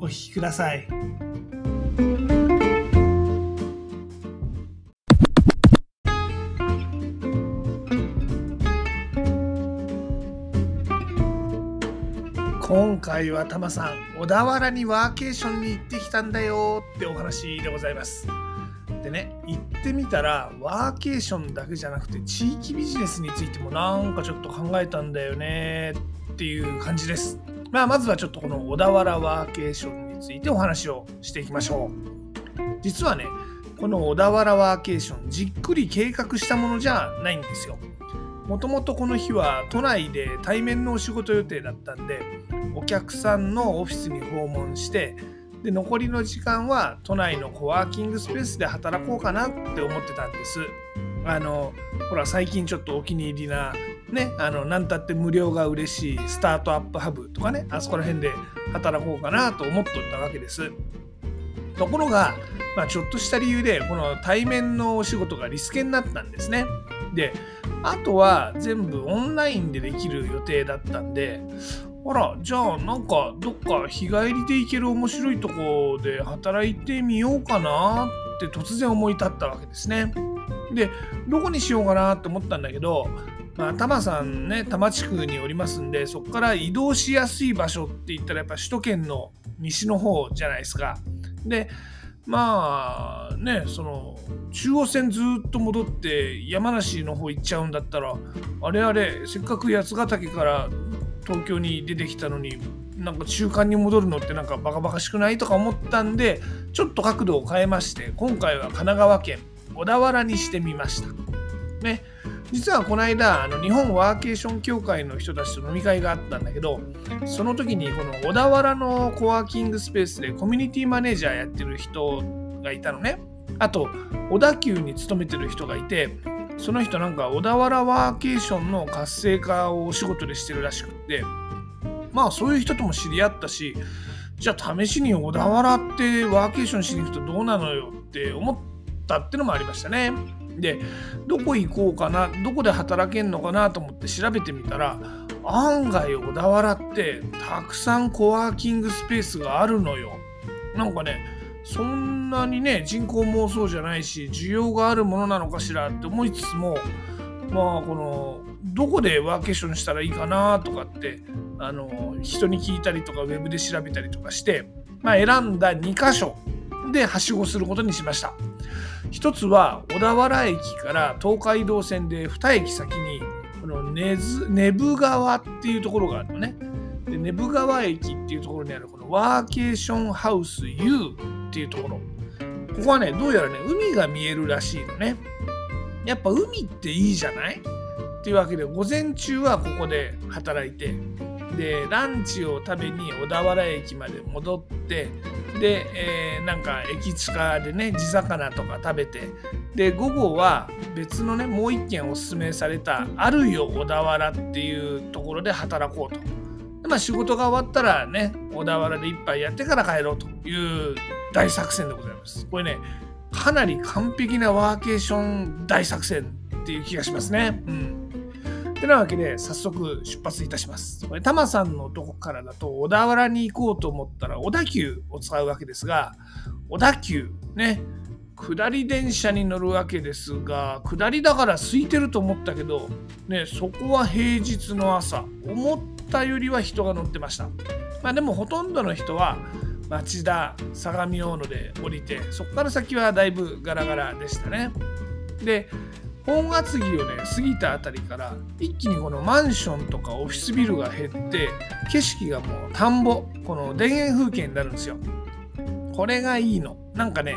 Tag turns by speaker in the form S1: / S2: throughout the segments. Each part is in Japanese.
S1: お聞きください。今回はタマさん小田原にワーケーションに行ってきたんだよってお話でございます。でね行ってみたらワーケーションだけじゃなくて地域ビジネスについてもなんかちょっと考えたんだよねっていう感じです。まあまずはちょっとこの小田原ワーケーションについてお話をしていきましょう実はねこの小田原ワーケーションじっくり計画したものじゃないんですよもともとこの日は都内で対面のお仕事予定だったんでお客さんのオフィスに訪問してで残りの時間は都内のコワーキングスペースで働こうかなって思ってたんです。あのほら最近ちょっとお気に入りなねあの何たって無料が嬉しいスタートアップハブとかねあそこら辺で働こうかなと思っとったわけです。ところが、まあ、ちょっとした理由でこの対面のお仕事がリスケになったんですね。であとは全部オンラインでできる予定だったんでほらじゃあなんかどっか日帰りで行ける面白いとこで働いてみようかなって突然思い立ったわけですね。でどこにしようかなって思ったんだけど、まあ、多摩さんね多摩地区におりますんでそこから移動しやすい場所って言ったらやっぱ首都圏の西の方じゃないですか。でまあねその中央線ずっと戻って山梨の方行っちゃうんだったらあれあれせっかく八ヶ岳から東京に出てきたのになんか中間に戻るのってなんかバカバカしくないとか思ったんでちょっと角度を変えまして今回は神奈川県小田原にしてみました。ね、実はこの間あの日本ワーケーション協会の人たちと飲み会があったんだけどその時にこの小田原のコワーキングスペースでコミュニティマネージャーやってる人がいたのねあと小田急に勤めてる人がいてその人なんか小田原ワーケーションの活性化をお仕事でしてるらしくってまあそういう人とも知り合ったしじゃあ試しに小田原ってワーケーションしに行くとどうなのよって思ったってのもありましたね。でどこ行こうかなどこで働けんのかなと思って調べてみたら案外小田原ってたくさんコワーキングスペースがあるのよ。なんかねそんなにね人口もそうじゃないし需要があるものなのかしらって思いつつもまあこのどこでワーケーションしたらいいかなとかってあの人に聞いたりとかウェブで調べたりとかして、まあ、選んだ2箇所ではしごすることにしました。一つは小田原駅から東海道線で2駅先にこの根部川っていうところがあるのね。で根部川駅っていうところにあるこのワーケーションハウス U っていうところ。ここはねどうやらね海が見えるらしいのね。やっぱ海っていいじゃない？っていうわけで午前中はここで働いて。でランチを食べに小田原駅まで戻ってで、えー、なんか駅近でね地魚とか食べてで午後は別のねもう一軒おすすめされた「あるよ小田原」っていうところで働こうと。でまあ、仕事が終わったらね小田原で一杯やってから帰ろうという大作戦でございます。これねかなり完璧なワーケーション大作戦っていう気がしますね。うん。てなわけで早速出発いたします。これタマさんのとこからだと小田原に行こうと思ったら小田急を使うわけですが小田急ね下り電車に乗るわけですが下りだから空いてると思ったけど、ね、そこは平日の朝思ったよりは人が乗ってました。まあ、でもほとんどの人は町田相模大野で降りてそこから先はだいぶガラガラでしたね。で本厚木をね過ぎた辺りから一気にこのマンションとかオフィスビルが減って景色がもう田んぼこの田園風景になるんですよ。これがいいの。なんかね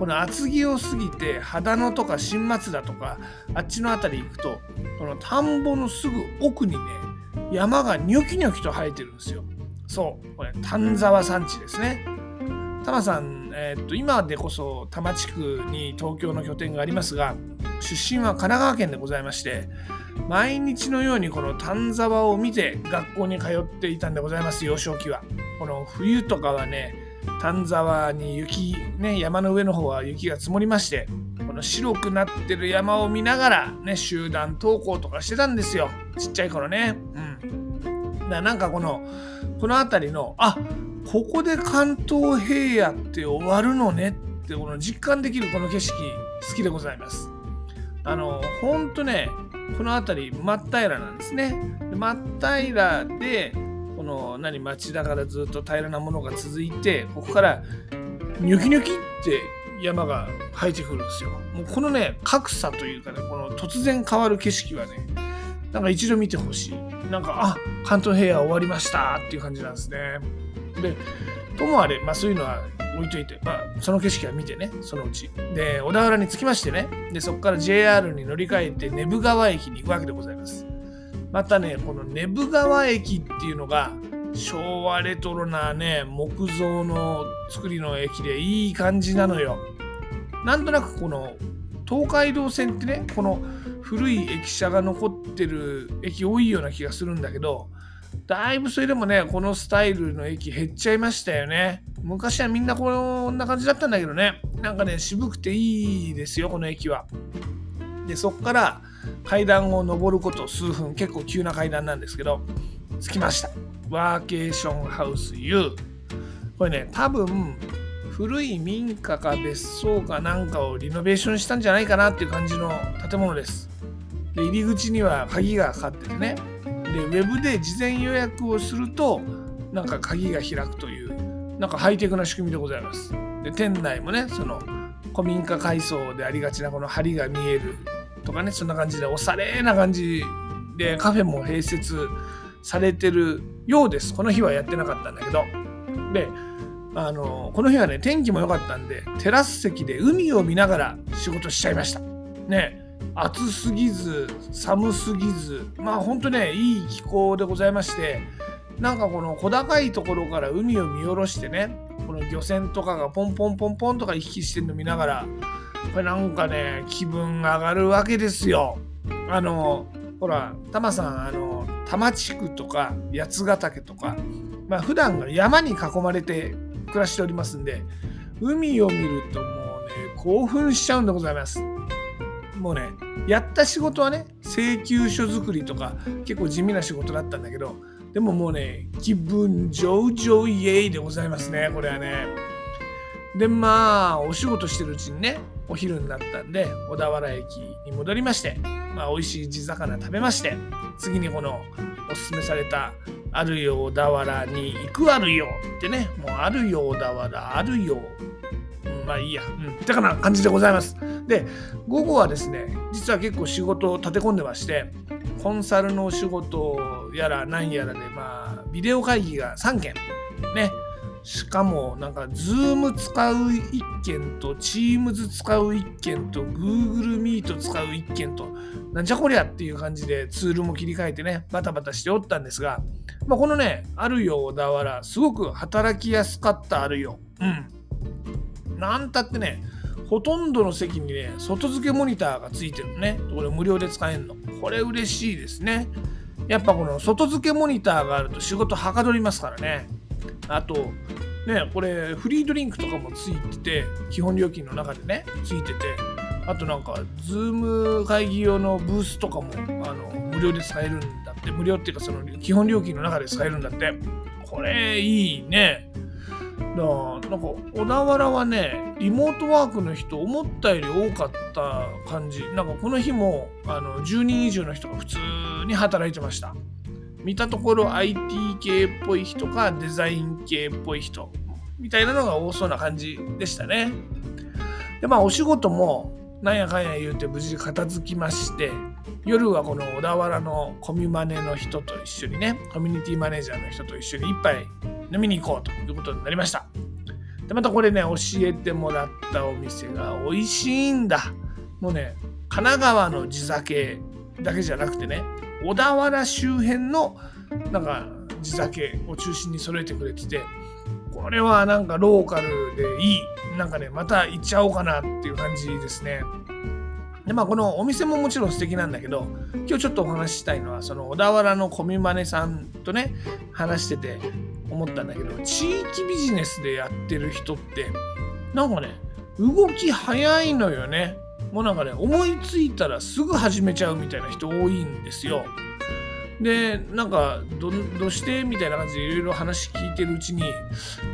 S1: この厚木を過ぎて秦野とか新松田とかあっちの辺り行くとこの田んぼのすぐ奥にね山がニョキニョキと生えてるんですよ。そうこれ丹沢山地ですね。タマさん、えー、と今でこそ多摩地区に東京の拠点がありますが出身は神奈川県でございまして毎日のようにこの丹沢を見て学校に通っていたんでございます幼少期は。この冬とかはね丹沢に雪ね山の上の方は雪が積もりましてこの白くなってる山を見ながらね集団登校とかしてたんですよ。ちっちゃい頃ね。うん。だなんかこのこの辺りのあここで関東平野って終わるのねってこの実感できるこの景色好きでございます。あのほんとねこの辺り真っ平らなんですね。真っ平らでこの何町だからずっと平らなものが続いてここからニョキニョキって山が生えてくるんですよ。もうこのね格差というかねこの突然変わる景色はねなんか一度見てほしい。なんかあ関東平野終わりましたっていう感じなんですね。でともあれ、まあ、そういうのは置いといて、まあ、その景色は見てね、そのうち。で、小田原に着きましてね、でそこから JR に乗り換えて根府川駅に行くわけでございます。またね、この根府川駅っていうのが、昭和レトロなね、木造の作りの駅でいい感じなのよ。なんとなくこの東海道線ってね、この古い駅舎が残ってる駅多いような気がするんだけど、だいぶそれでもね、このスタイルの駅減っちゃいましたよね。昔はみんなこんな感じだったんだけどね。なんかね、渋くていいですよ、この駅は。で、そっから階段を上ること数分、結構急な階段なんですけど、着きました。ワーケーションハウス U。これね、多分、古い民家か別荘かなんかをリノベーションしたんじゃないかなっていう感じの建物です。で、入り口には鍵がかかっててね。でウェブで事前予約をするとなんか鍵が開くというなんかハイテクな仕組みでございます。で店内もねその古民家改装でありがちなこの梁が見えるとかねそんな感じでおしゃれな感じでカフェも併設されてるようです。この日はやってなかったんだけど。であのこの日はね天気も良かったんでテラス席で海を見ながら仕事しちゃいました。ね暑すぎず寒すぎずまあほんとねいい気候でございましてなんかこの小高いところから海を見下ろしてねこの漁船とかがポンポンポンポンとか行き来してるの見ながらこれなんかね気分上がるわけですよ。あのほらタマさんあの多摩地区とか八ヶ岳とかまあ普段が山に囲まれて暮らしておりますんで海を見るともうね興奮しちゃうんでございます。もうねやった仕事はね請求書作りとか結構地味な仕事だったんだけどでももうね気分上々イエーイでございますねこれはね。でまあお仕事してるうちにねお昼になったんで小田原駅に戻りましてまあ美味しい地魚食べまして次にこのおすすめされたあるよ小田原に行くあるよってねもうあるよ小田原あるよまあいいや。うん。てかな感じでございます。で、午後はですね、実は結構仕事を立て込んでまして、コンサルのお仕事やら何やらで、まあ、ビデオ会議が3件。ね。しかも、なんか、Zoom 使う1件と、Teams 使う1件と、Google Meet 使う1件と、なんじゃこりゃっていう感じでツールも切り替えてね、バタバタしておったんですが、まあ、このね、あるよ小田原、すごく働きやすかったあるよ。うん。なんたってね、ほとんどの席にね、外付けモニターがついてるね。これ無料で使えるの。これ嬉しいですね。やっぱこの外付けモニターがあると仕事はかどりますからね。あと、ね、これフリードリンクとかもついてて、基本料金の中でね、ついてて、あとなんか、ズーム会議用のブースとかもあの無料で使えるんだって、無料っていうかその基本料金の中で使えるんだって。これいいね。だなんか小田原はねリモートワークの人思ったより多かった感じ。なんかこの日もあの10人以上の人が普通に働いてました。見たところ IT 系っぽい人かデザイン系っぽい人みたいなのが多そうな感じでしたね。でまあお仕事もなんやかんや言うて無事片付きまして夜はこの小田原のコミマネの人と一緒にねコミュニティマネージャーの人と一緒に一杯飲みに行こうということになりました。でまたこれね教えてもらったお店が美味しいんだ。もうね神奈川の地酒だけじゃなくてね小田原周辺のなんか地酒を中心に揃えてくれててこれはなんかローカルでいい。なんかね、また行っちゃおうかなっていう感じですね。でまあ、このお店ももちろん素敵なんだけど今日ちょっとお話ししたいのはその小田原のコミマネさんとね話してて思ったんだけど地域ビジネスでやってる人ってなんかね動き早いのよねもうなんかね思いついたらすぐ始めちゃうみたいな人多いんですよ。でなんかどどうして？みたいな感じでいろいろ話聞いてるうちに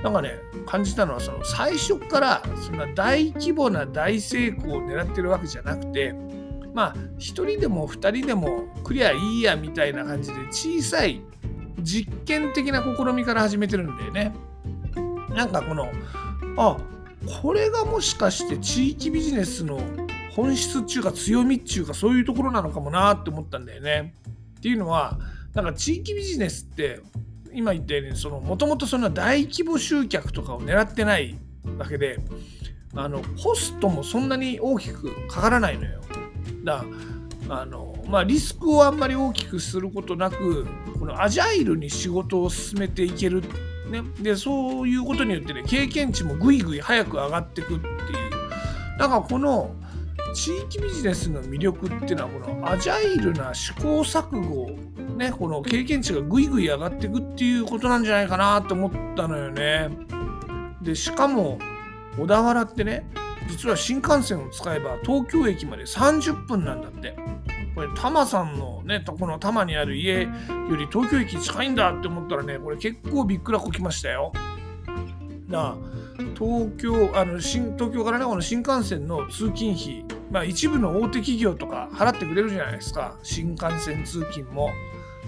S1: なんかね感じたのはその最初からそんな大規模な大成功を狙ってるわけじゃなくてまあ1人でも2人でもクリアいいやみたいな感じで小さい実験的な試みから始めてるんだよね。なんかこのあこれがもしかして地域ビジネスの本質っていうか強みっていうかそういうところなのかもなって思ったんだよね。っていうのはなんか地域ビジネスって今言ったようにもともとそんな大規模集客とかを狙ってないわけであのコストもそんなに大きくかからないのよ。だあのまあ、リスクをあんまり大きくすることなくこのアジャイルに仕事を進めていける、ね、でそういうことによってね経験値もぐいぐい早く上がっていくっていう。だかこの地域ビジネスの魅力っていうのはこのアジャイルな試行錯誤ねこの経験値がぐいぐい上がっていくっていうことなんじゃないかなと思ったのよね。でしかも小田原ってね実は新幹線を使えば東京駅まで30分なんだって。これ多摩さんのねこの多摩にある家より東京駅近いんだって思ったらねこれ結構びっくらこきましたよ。なあ東京あの新東京からねこの新幹線の通勤費まあ一部の大手企業とか払ってくれるじゃないですか。新幹線通勤も。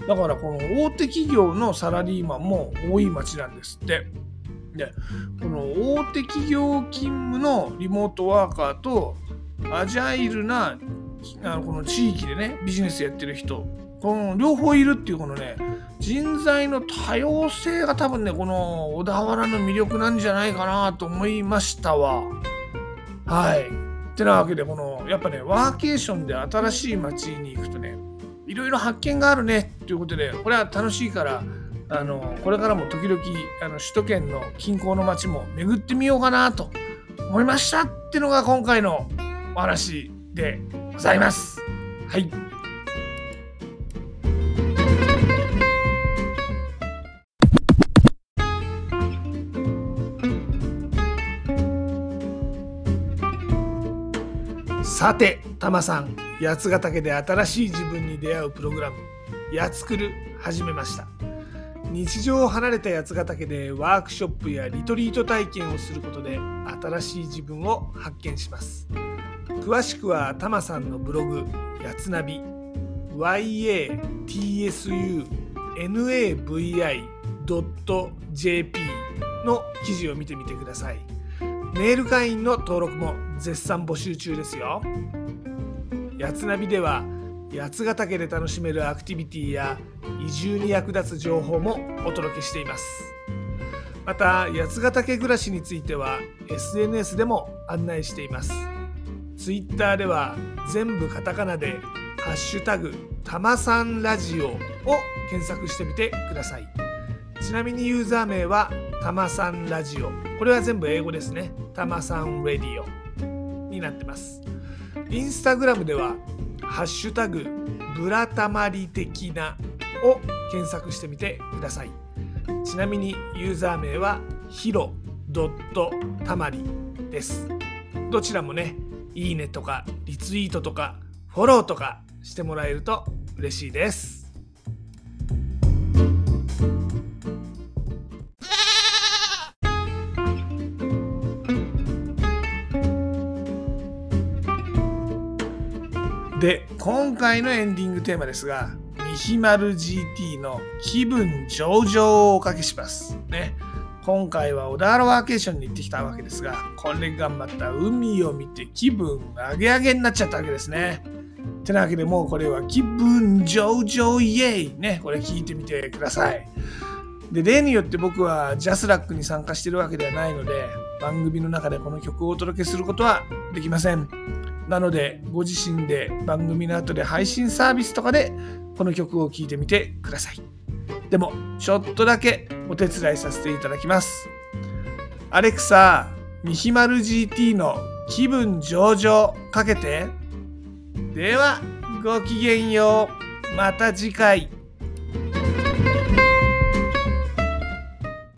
S1: だからこの大手企業のサラリーマンも多い町なんですって。でこの大手企業勤務のリモートワーカーとアジャイルなあのこの地域でねビジネスやってる人この両方いるっていうこのね人材の多様性が多分ねこの小田原の魅力なんじゃないかなと思いましたわ。はい。ってなわけでこのやっぱねワーケーションで新しい街に行くとねいろいろ発見があるねということでこれは楽しいからあのこれからも時々あの首都圏の近郊の街も巡ってみようかなと思いましたっていうのが今回のお話でございます。はい。さて、たまさん、八ヶ岳で新しい自分に出会うプログラム、やつくる始めました。日常を離れた八ヶ岳でワークショップやリトリート体験をすることで新しい自分を発見します。詳しくはたまさんのブログやつナビ yatsunavi.jp の記事を見てみてくださいメール会員の登録も絶賛募集中ですよ。やつナビでは八ヶ岳で楽しめるアクティビティや移住に役立つ情報もお届けしています。また八ヶ岳暮らしについては SNS でも案内しています。Twitter では全部カタカナで「ハッシュタグたまさんラジオ」を検索してみてください。ちなみにユーザー名はたまさんラジオ。これは全部英語ですね。たまさんラディオ。になってます。インスタグラムでは「ハッシュタグブラタマリ的な」を検索してみてください。ちなみにユーザー名はヒロドットたまりです。どちらもねいいねとかリツイートとかフォローとかしてもらえると嬉しいです。で今回のエンディングテーマですが「ミヒマル GT」の「気分上々」をおかけします。ね。今回は小田原ワーケーションに行ってきたわけですが、これ頑張った海を見て気分上げ上げになっちゃったわけですね。てなわけでもうこれは気分上々イエイね、これ聞いてみてください。で、例によって僕はジャスラックに参加してるわけではないので、番組の中でこの曲をお届けすることはできません。なので、ご自身で番組の後で配信サービスとかでこの曲を聴いてみてください。でもちょっとだけお手伝いさせていただきますアレクサミヒマル GT の気分上々かけてではごきげんようまた次回。